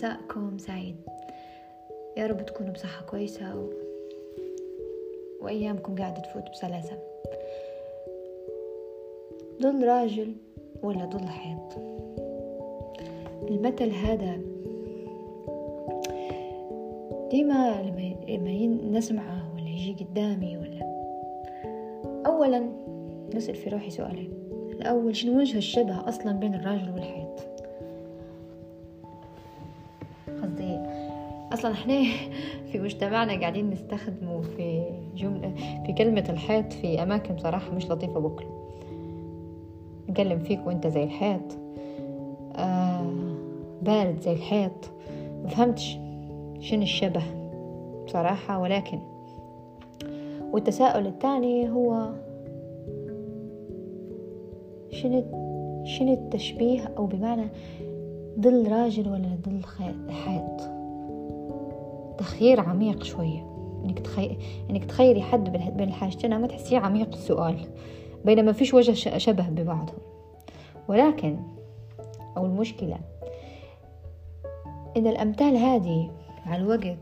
مساءكم سعيد. يا رب تكونوا بصحة كويسة و... وأيامكم قاعدة تفوت بسلاسة. ظل راجل ولا ظل حيط؟ المثل هذا ديما لما نسمعه ولا يجي قدامي ولا أولا نسأل في روحي سؤالين. الأول شنو وجه الشبه أصلا بين الراجل والحيط؟ أصلا إحنا في مجتمعنا قاعدين نستخدمه في جملة في كلمة الحيط في أماكن صراحة مش لطيفة بكل نكلم فيك وأنت زي الحيط. آه بارد زي الحيط. مفهمتش شنو الشبه بصراحة ولكن والتساؤل الثاني هو شنو التشبيه أو بمعنى ظل راجل ولا ظل حيط؟ تخيير عميق شوية. إنك تخي... إنك تخيري حد بين الحاجتين ما تحسيه عميق السؤال بينما فيش وجه شبه ببعضهم. ولكن أو المشكلة إن الأمثال هذه مع الوقت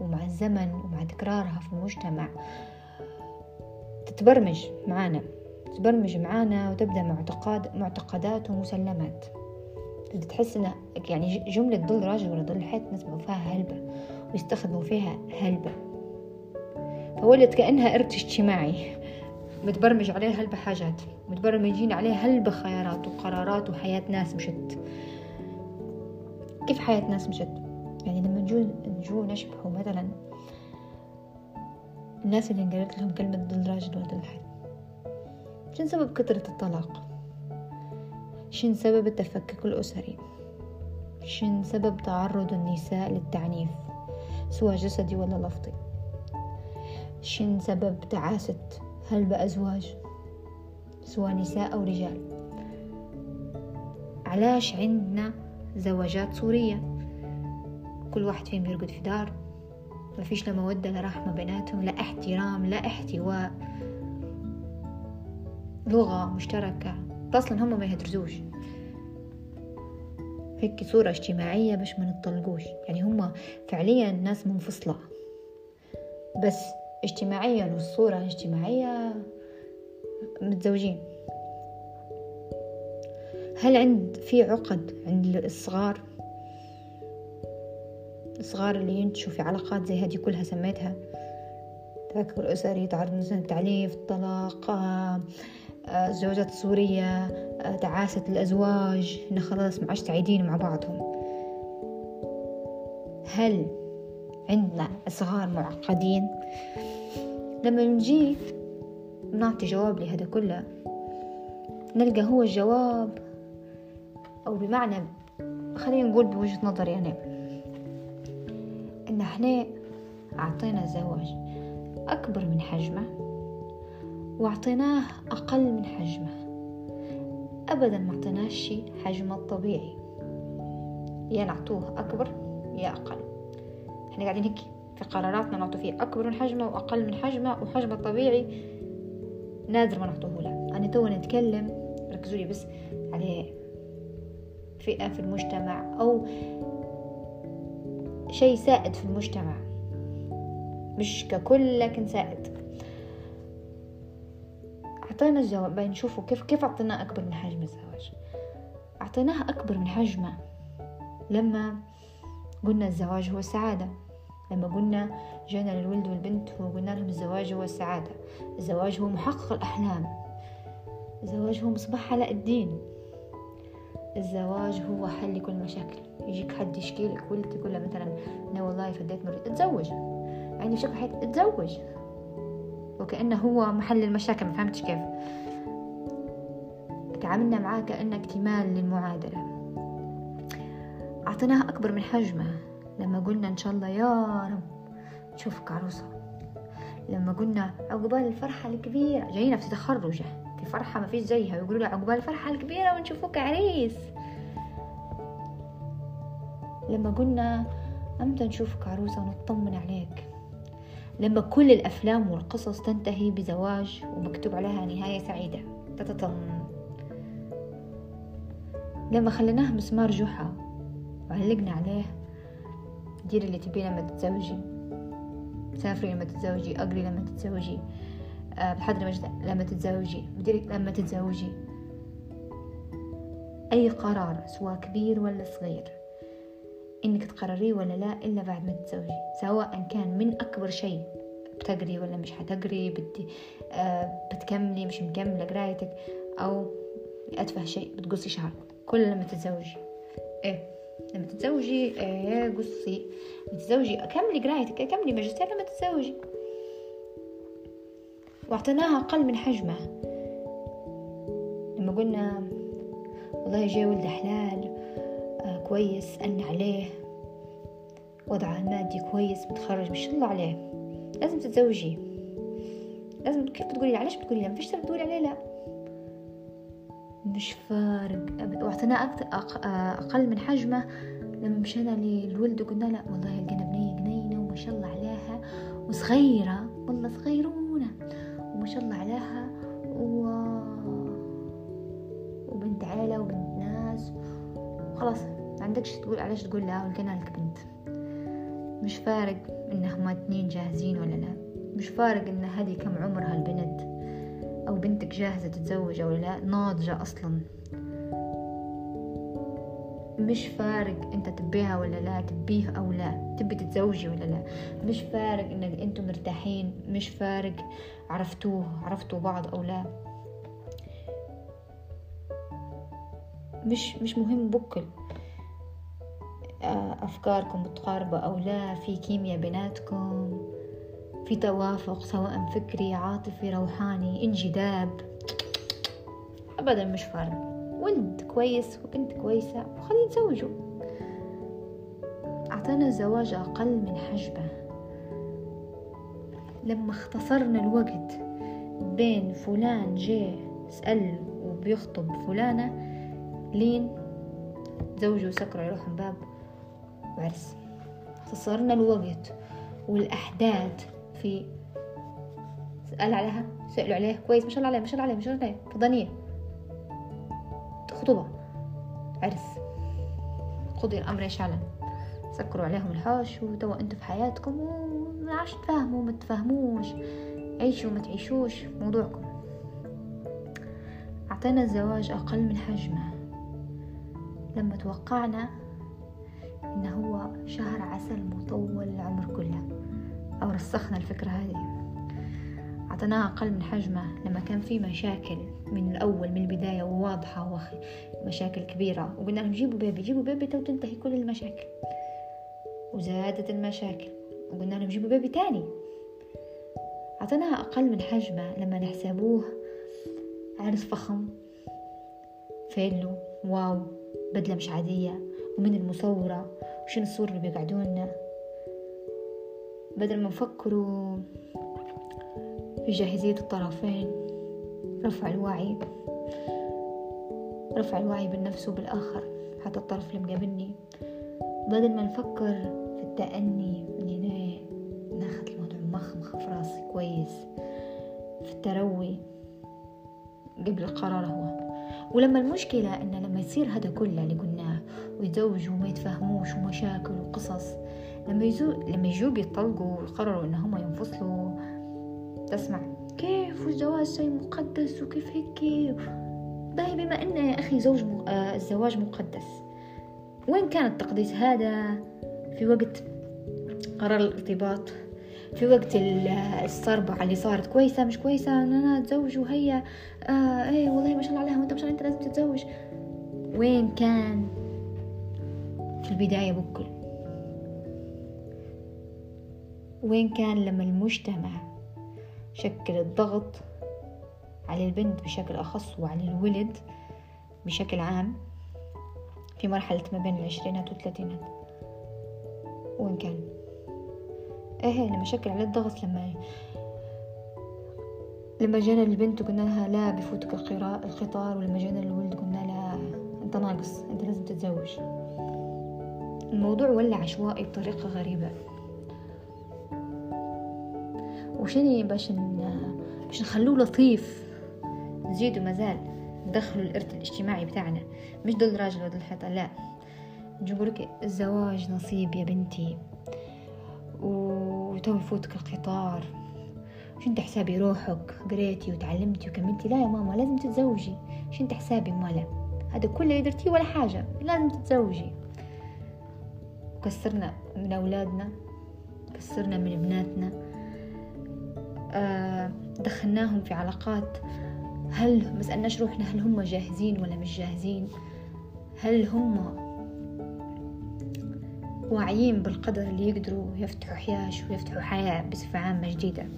ومع الزمن ومع تكرارها في المجتمع تتبرمج معانا. تتبرمج معانا وتبدأ معتقد معتقدات ومسلمات. تبدأ تحس إن يعني جملة ضل راجل ولا ضل حيط نسمعوا فيها هلبة. ويستخدموا فيها هلبة. فولد كأنها إرث اجتماعي. متبرمج عليه هلبة حاجات. متبرمجين عليه هلبة خيارات وقرارات وحياة ناس مشت. كيف حياة ناس مشت؟ يعني لما نجو نجو نشبهوا مثلا الناس اللي قالت لهم كلمة ضل راجل ولا ضل حيط شن سبب كثرة الطلاق؟ شن سبب التفكك الأسري؟ شن سبب تعرض النساء للتعنيف؟ سواء جسدي ولا لفظي شن سبب تعاسة هل بأزواج سواء نساء أو رجال. علاش عندنا زواجات سورية كل واحد فيهم يرقد في دار. ما فيش لا مودة لا رحمة بيناتهم لا احترام لا احتواء. لغة مشتركة. أصلا هم ما يهدرزوش. هيك صورة اجتماعية باش ما نطلقوش. يعني هم فعليا ناس منفصلة. بس اجتماعيا والصورة الاجتماعية متزوجين. هل عند في عقد عند الصغار؟ الصغار اللي ينتشوا في علاقات زي هذه كلها سميتها. تفكك الأسري تعرض مثلا التعليف الطلاق الزوجات السورية تعاسة الأزواج. إنه خلاص ما عادش سعيدين مع بعضهم. هل عندنا صغار معقدين؟ لما نجي نعطي جواب لهذا كله نلقى هو الجواب أو بمعنى خلينا نقول بوجهة نظري أنا إن إحنا أعطينا الزواج أكبر من حجمه وأعطيناه أقل من حجمه. أبدا ما اعطيناش شي حجمه الطبيعي. يا نعطوه أكبر يا أقل. إحنا قاعدين هيك في قراراتنا نعطو فيه أكبر من حجمه وأقل من حجمه وحجمه الطبيعي نادر ما نعطوه له أنا تو نتكلم ركزوا لي بس على فئة في المجتمع أو شيء سائد في المجتمع. مش ككل لكن سائد. أعطينا الجواب نشوفه كيف كيف أعطيناه أكبر من حجم الزواج. أعطيناه أكبر من حجمه. لما قلنا الزواج هو السعادة لما قلنا جينا للولد والبنت وقلنا لهم الزواج هو السعادة الزواج هو محقق الأحلام. الزواج هو مصباح علاء الدين. الزواج هو حل لكل مشاكل. يجيك حد يشكي لك ولد تقول له مثلا أنا والله فديت مريض اتزوج. عندي شكل حياتي اتزوج. وكأنه هو محل المشاكل ما فهمتش كيف. تعاملنا معاه كأنه اكتمال للمعادلة. أعطيناها أكبر من حجمه. لما قلنا إن شاء الله يا رب. نشوفك عروسة لما قلنا عقبال الفرحة الكبيرة جاينا في تخرجه. في فرحة ما فيش زيها. ويقولوا لها عقبال الفرحة الكبيرة ونشوفك عريس. لما قلنا أمتى نشوفك عروسة ونطمن عليك؟ لما كل الأفلام والقصص تنتهي بزواج ومكتوب عليها نهاية سعيدة. تتطم لما خليناه مسمار جحا وعلقنا عليه ديري اللي تبيه لما تتزوجي. سافري لما تتزوجي. أقري لما تتزوجي. أه بتحضري لما تتزوجي. ديري لما تتزوجي. أي قرار سواء كبير ولا صغير. إنك تقرريه ولا لا إلا بعد ما تتزوجي سواء كان من أكبر شيء بتقري ولا مش حتقري بدي آه بتكملي مش مكملة قرايتك أو أتفه شيء بتقصي شعرك. كل لما تتزوجي. إيه لما تتزوجي إيه قصي. لما تتزوجي كملي قرايتك كملي ماجستير لما تتزوجي. واعطيناها أقل من حجمه لما قلنا والله جاي ولد حلال كويس أن عليه. وضعه المادي كويس متخرج ما شاء الله عليه. لازم تتزوجي. لازم كيف بتقولي علاش بتقولي لا ما فيش تقولي عليه لا. مش فارق واعطيناه أقل من حجمه. لما مشينا للولد وقلنا لا والله لقينا بنية جنينة وما شاء الله عليها. وصغيرة والله صغيرونة وما شاء الله عليها. و... وبنت عيلة وبنت ناس. خلاص. ما عندكش تقول علاش تقول لا ولقينا لك بنت مش فارق إنهم اتنين جاهزين ولا لا. مش فارق إن هذه كم عمرها البنت. أو بنتك جاهزة تتزوج أو لا ناضجة أصلا. مش فارق أنت تبيها ولا لا تبيه أو لا تبي تتزوجي ولا لا. مش فارق إنك أنتم مرتاحين. مش فارق عرفتوه عرفتوا بعض أو لا. مش مش مهم بكل. أفكاركم متقاربة أو لا في كيمياء بيناتكم في توافق سواء فكري عاطفي روحاني انجذاب. أبدا مش فارق. ولد كويس وبنت كويسة وخلي يتزوجوا أعطانا الزواج أقل من حجبه لما اختصرنا الوقت بين فلان جه سأل وبيخطب فلانة لين تزوجوا وسكروا يروحوا باب وعرس اختصرنا الوقت والأحداث في سأل عليها سألوا عليه كويس. ما شاء الله عليه ما شاء الله عليه ما شاء الله عليه فضانية. خطوبة. عرس. خذي الأمر يشعلن سكروا عليهم الحوش وتوا أنتوا في حياتكم وما عادش تفهموا ما تفهموش. عيشوا ما تعيشوش موضوعكم. أعطينا الزواج أقل من حجمه. لما توقعنا إنه شهر عسل مطول العمر كله. أو رسخنا الفكرة هذه. أعطيناه أقل من حجمه لما كان في مشاكل من الأول من البداية وواضحة ومشاكل كبيرة. وقلنا لهم جيبوا بيبي جيبوا بيبي تو تنتهي كل المشاكل. وزادت المشاكل. وقلنا لهم جيبوا بيبي تاني. أعطيناها أقل من حجمه لما نحسبوه عرس فخم فيلو واو بدلة مش عادية. ومن المصورة. وشنو الصورة اللي بيقعدونا بدل ما نفكروا في جاهزية الطرفين رفع الوعي. رفع الوعي بالنفس وبالآخر حتى الطرف اللي مقابلني. بدل ما نفكر في التأني إني ناخد الموضوع مخمخ في راسي كويس في التروي قبل القرار هو. ولما المشكلة إن لما يصير هذا كله اللي قلناه ويتزوجوا وما يتفاهموش ومشاكل وقصص. لما يزو لما يجوا بيطلقوا ويقرروا إن هم ينفصلوا تسمع كيف؟ والزواج شيء مقدس وكيف هيك؟ باهي بما إن يا أخي زوج م... آه الزواج مقدس. وين كان التقديس هذا؟ في وقت قرار الارتباط في وقت الصربعة اللي صارت كويسة مش كويسة أنا أتزوج وهي آه إيه والله ما شاء الله عليها وأنت ما شاء الله أنت لازم تتزوج. وين كان؟ في البداية بكل. وين كان لما المجتمع شكل الضغط على البنت بشكل أخص وعلى الولد بشكل عام في مرحلة ما بين العشرينات والثلاثينات؟ وين كان؟ إيه لما شكل عليه الضغط لما لما جينا للبنت وقلنا لها لا بفوتك القطار ولما جينا للولد قلنا لها أنت ناقص أنت لازم تتزوج. الموضوع ولا عشوائي بطريقة غريبة. وشني باش باش نخلوه لطيف؟ نزيدوا مازال ندخلوا الإرث الاجتماعي بتاعنا. مش ضد راجل وضد الحيطة لا. نقول لك الزواج نصيب يا بنتي. وتو يفوتك القطار. شو انت حسابي روحك؟ قريتي وتعلمتي وكملتي؟ لا يا ماما لازم تتزوجي. شو انت حسابي مالا؟ هذا كل اللي درتيه ولا حاجة. لازم تتزوجي. كسرنا من أولادنا كسرنا من بناتنا. آه دخلناهم في علاقات. هل ما سألناش روحنا هل هم جاهزين ولا مش جاهزين؟ هل هم واعيين بالقدر اللي يقدروا يفتحوا حياش ويفتحوا حياة بصفة عامة جديدة؟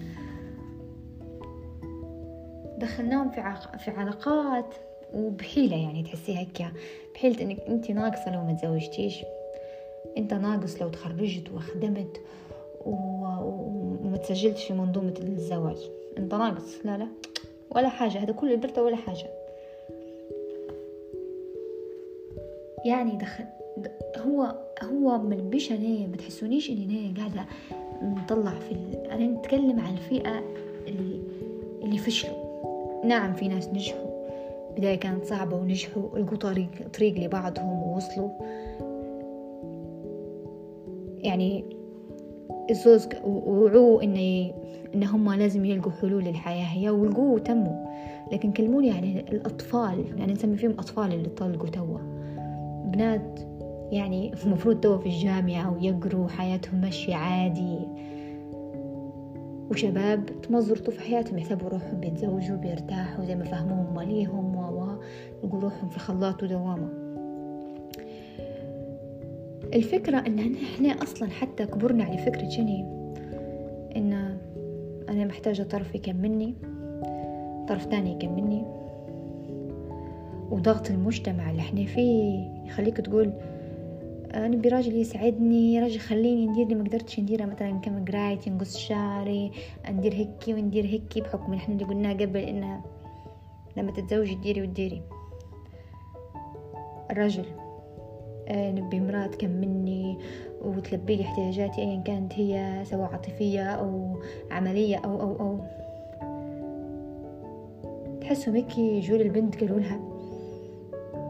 دخلناهم في. في علاقات وبحيلة يعني تحسيها هيك بحيلة إنك انت ناقصة لو ما تزوجتيش. انت ناقص لو تخرجت وخدمت. وما تسجلتش في منظومة الزواج. انت ناقص. لا لا. ولا حاجة. هذا كله درته ولا حاجة. يعني دخل هو هو من بيش أنا ما تحسونيش إني أنا قاعدة نطلع في ال... أنا نتكلم عن الفئة اللي اللي فشلوا. نعم في ناس نجحوا. بداية كانت صعبة ونجحوا. لقوا طريق طريق لبعضهم ووصلوا. يعني الزوز وعوا إن إن هم لازم يلقوا حلول للحياة. هي ولقوه وتموا. لكن كلموني عن يعني الأطفال يعني نسمي فيهم أطفال اللي طلقوا توا. بنات يعني المفروض توا في الجامعة ويقروا حياتهم ماشية عادي. وشباب تمزرطوا في حياتهم يحسبوا روحهم بيتزوجوا بيرتاحوا زي ما فهموهم ماليهم و يلقوا روحهم في خلاط ودوامة. الفكرة إن إحنا أصلا حتى كبرنا على فكرة شني إن أنا محتاجة طرف يكملني طرف تاني يكملني. وضغط المجتمع اللي إحنا فيه يخليك تقول نبي راجل يسعدني راجل يخليني ندير اللي ما قدرتش نديرها مثلا كم قرايتي نقص شعري ندير هيكي وندير هيكي بحكم إحنا اللي قلناه قبل إنها لما تتزوجي تديري وتديري. الرجل آه نبي امرأة تكملني وتلبي لي احتياجاتي ايا كانت هي سواء عاطفية أو عملية أو أو أو. تحسوا هيك جول البنت قالوا لها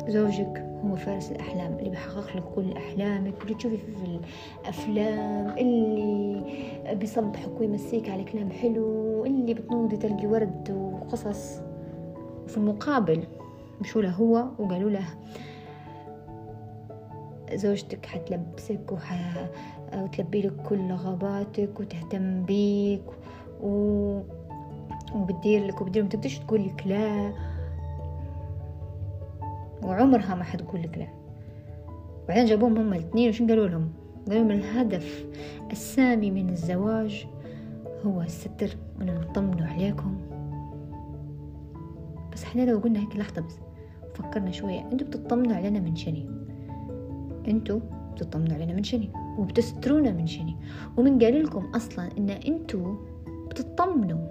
زوجك هو فارس الأحلام اللي بيحقق لك كل أحلامك اللي تشوفي في الأفلام اللي بيصبحك ويمسيك على كلام حلو اللي بتنوضي تلقي ورد وقصص. وفي المقابل مشوا له هو وقالوا له زوجتك حتلبسك وح... وتلبي لك كل رغباتك وتهتم بيك و... وبتدير لك وبتدير ما تقدرش تقول لك لا. وعمرها ما حتقول لك لا. بعدين جابوهم هم الاثنين وشو قالوا لهم؟ قالوا لهم الهدف السامي من الزواج هو الستر وانه نطمنوا عليكم. بس إحنا لو قلنا هيك لحظة بس فكرنا شوية. أنتوا بتطمنوا علينا من شني أنتوا بتطمنوا علينا من شني وبتسترونا من شني ومن قال لكم أصلا إن أنتوا بتطمنوا.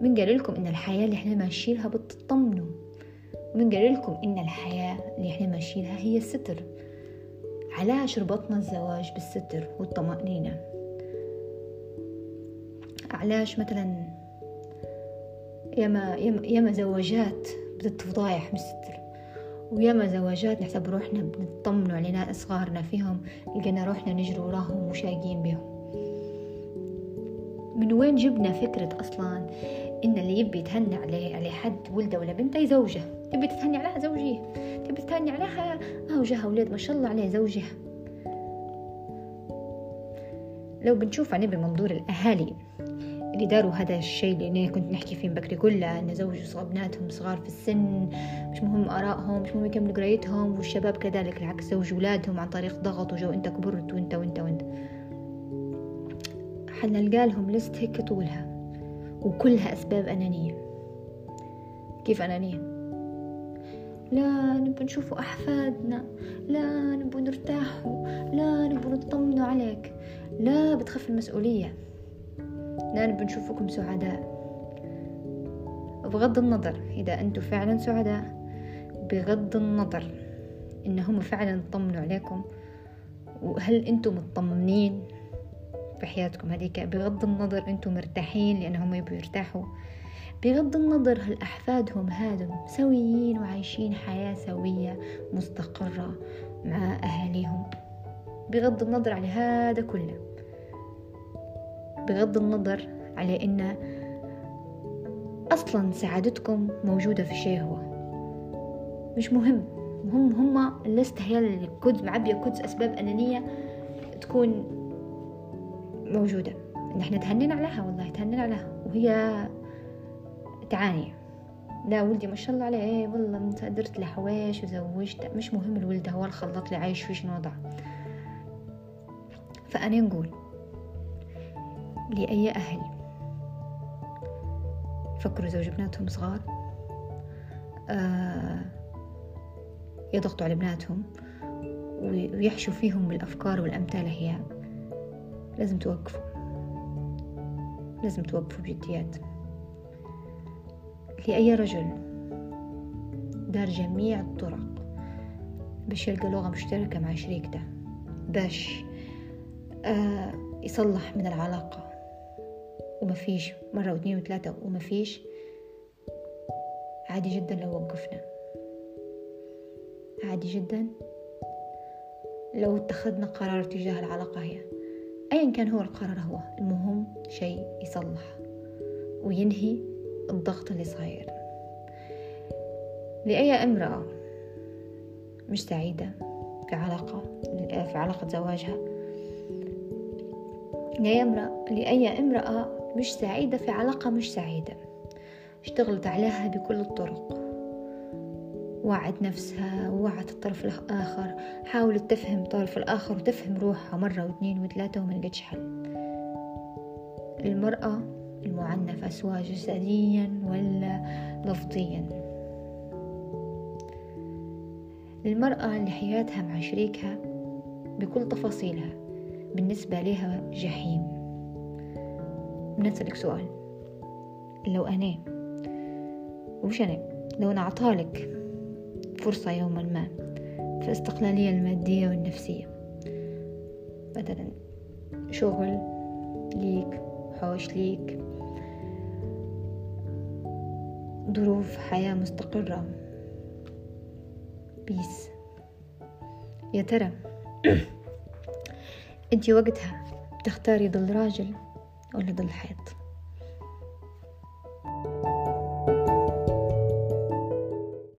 من قال لكم إن الحياة اللي إحنا ماشيينها بتطمنوا. ومن قال لكم إن الحياة اللي إحنا ماشيينها هي الستر علاش ربطنا الزواج بالستر والطمأنينة. علاش مثلا ياما, ياما زواجات بتتفضايح من الستر؟ وياما زواجات نحسب روحنا بنطمنوا علينا صغارنا فيهم لقينا روحنا نجري وراهم وشاقين بهم من وين جبنا فكرة أصلا إن اللي يبي يتهنى عليه على حد ولده ولا بنته يزوجه؟ تبي تتهني عليها زوجيه. تبي تتهني عليها زوجها ولاد ما شاء الله عليه زوجها. لو بنشوف عن بمنظور الأهالي اللي داروا هذا الشيء اللي كنت نحكي فيه بكري كله إن زوجوا بناتهم صغار في السن مش مهم آرائهم مش مهم يكملوا قرايتهم والشباب كذلك العكس زوجوا أولادهم عن طريق ضغط وجو أنت كبرت وأنت وأنت وأنت. حنلقى لهم لست هيك طولها وكلها أسباب أنانية. كيف أنانية؟ لا نبغى نشوفوا أحفادنا لا نبغى نرتاحوا لا نبغى نطمنوا عليك. لا بتخف المسؤولية. لا نبغى نشوفكم سعداء. بغض النظر إذا أنتم فعلا سعداء بغض النظر إن فعلا طمنوا عليكم وهل أنتم مطمنين في حياتكم هذيك؟ بغض النظر أنتم مرتاحين لأنهم يبغوا يرتاحوا. بغض النظر هل أحفادهم هادم سويين وعايشين حياة سوية مستقرة مع أهاليهم. بغض النظر عن هذا كله. بغض النظر على إن أصلا سعادتكم موجودة في هو. مش مهم. هم هم اللست هي الكدس معبية كدس أسباب أنانية تكون موجودة. نحن تهنين عليها والله تهنين عليها. وهي تعاني. لا ولدي ما شاء الله عليه. إيه والله أنت درت له وزوجت. مش مهم الولد هو اللي عايش في شنو وضع فأنا نقول لأي أهل. فكروا زوج بناتهم صغار آه يضغطوا على بناتهم ويحشوا فيهم بالأفكار والأمثال هي لازم توقفوا. لازم توقفوا بجديات. لأي رجل دار جميع الطرق باش يلقى لغة مشتركة مع شريكته باش آه يصلح من العلاقة. وما فيش مرة واثنين وثلاثة وما فيش عادي جدا لو وقفنا. عادي جدا. لو اتخذنا قرار تجاه العلاقة هي. أيا كان هو القرار هو. المهم شيء يصلح وينهي الضغط اللي صاير. لأي امرأة مش سعيدة في علاقة في علاقة زواجها. لأي امرأة لأي امرأة مش سعيدة في علاقة مش سعيدة. اشتغلت عليها بكل الطرق. وعد نفسها ووعت الطرف الآخر. حاولت تفهم الطرف الآخر وتفهم روحها مرة واثنين وثلاثة وما لقيتش حل. المرأة المعنفة سواء جسديا ولا لفظيا؟ المرأة اللي حياتها مع شريكها بكل تفاصيلها بالنسبة لها جحيم. بنسألك سؤال. لو أنا وش أنا؟ لو أنا أعطالك فرصة يوما ما في الاستقلالية المادية والنفسية مثلا شغل ليك حوش ليك ظروف حياة مستقرة بيس. يا ترى أنت وقتها تختاري ظل راجل ولا ظل حيط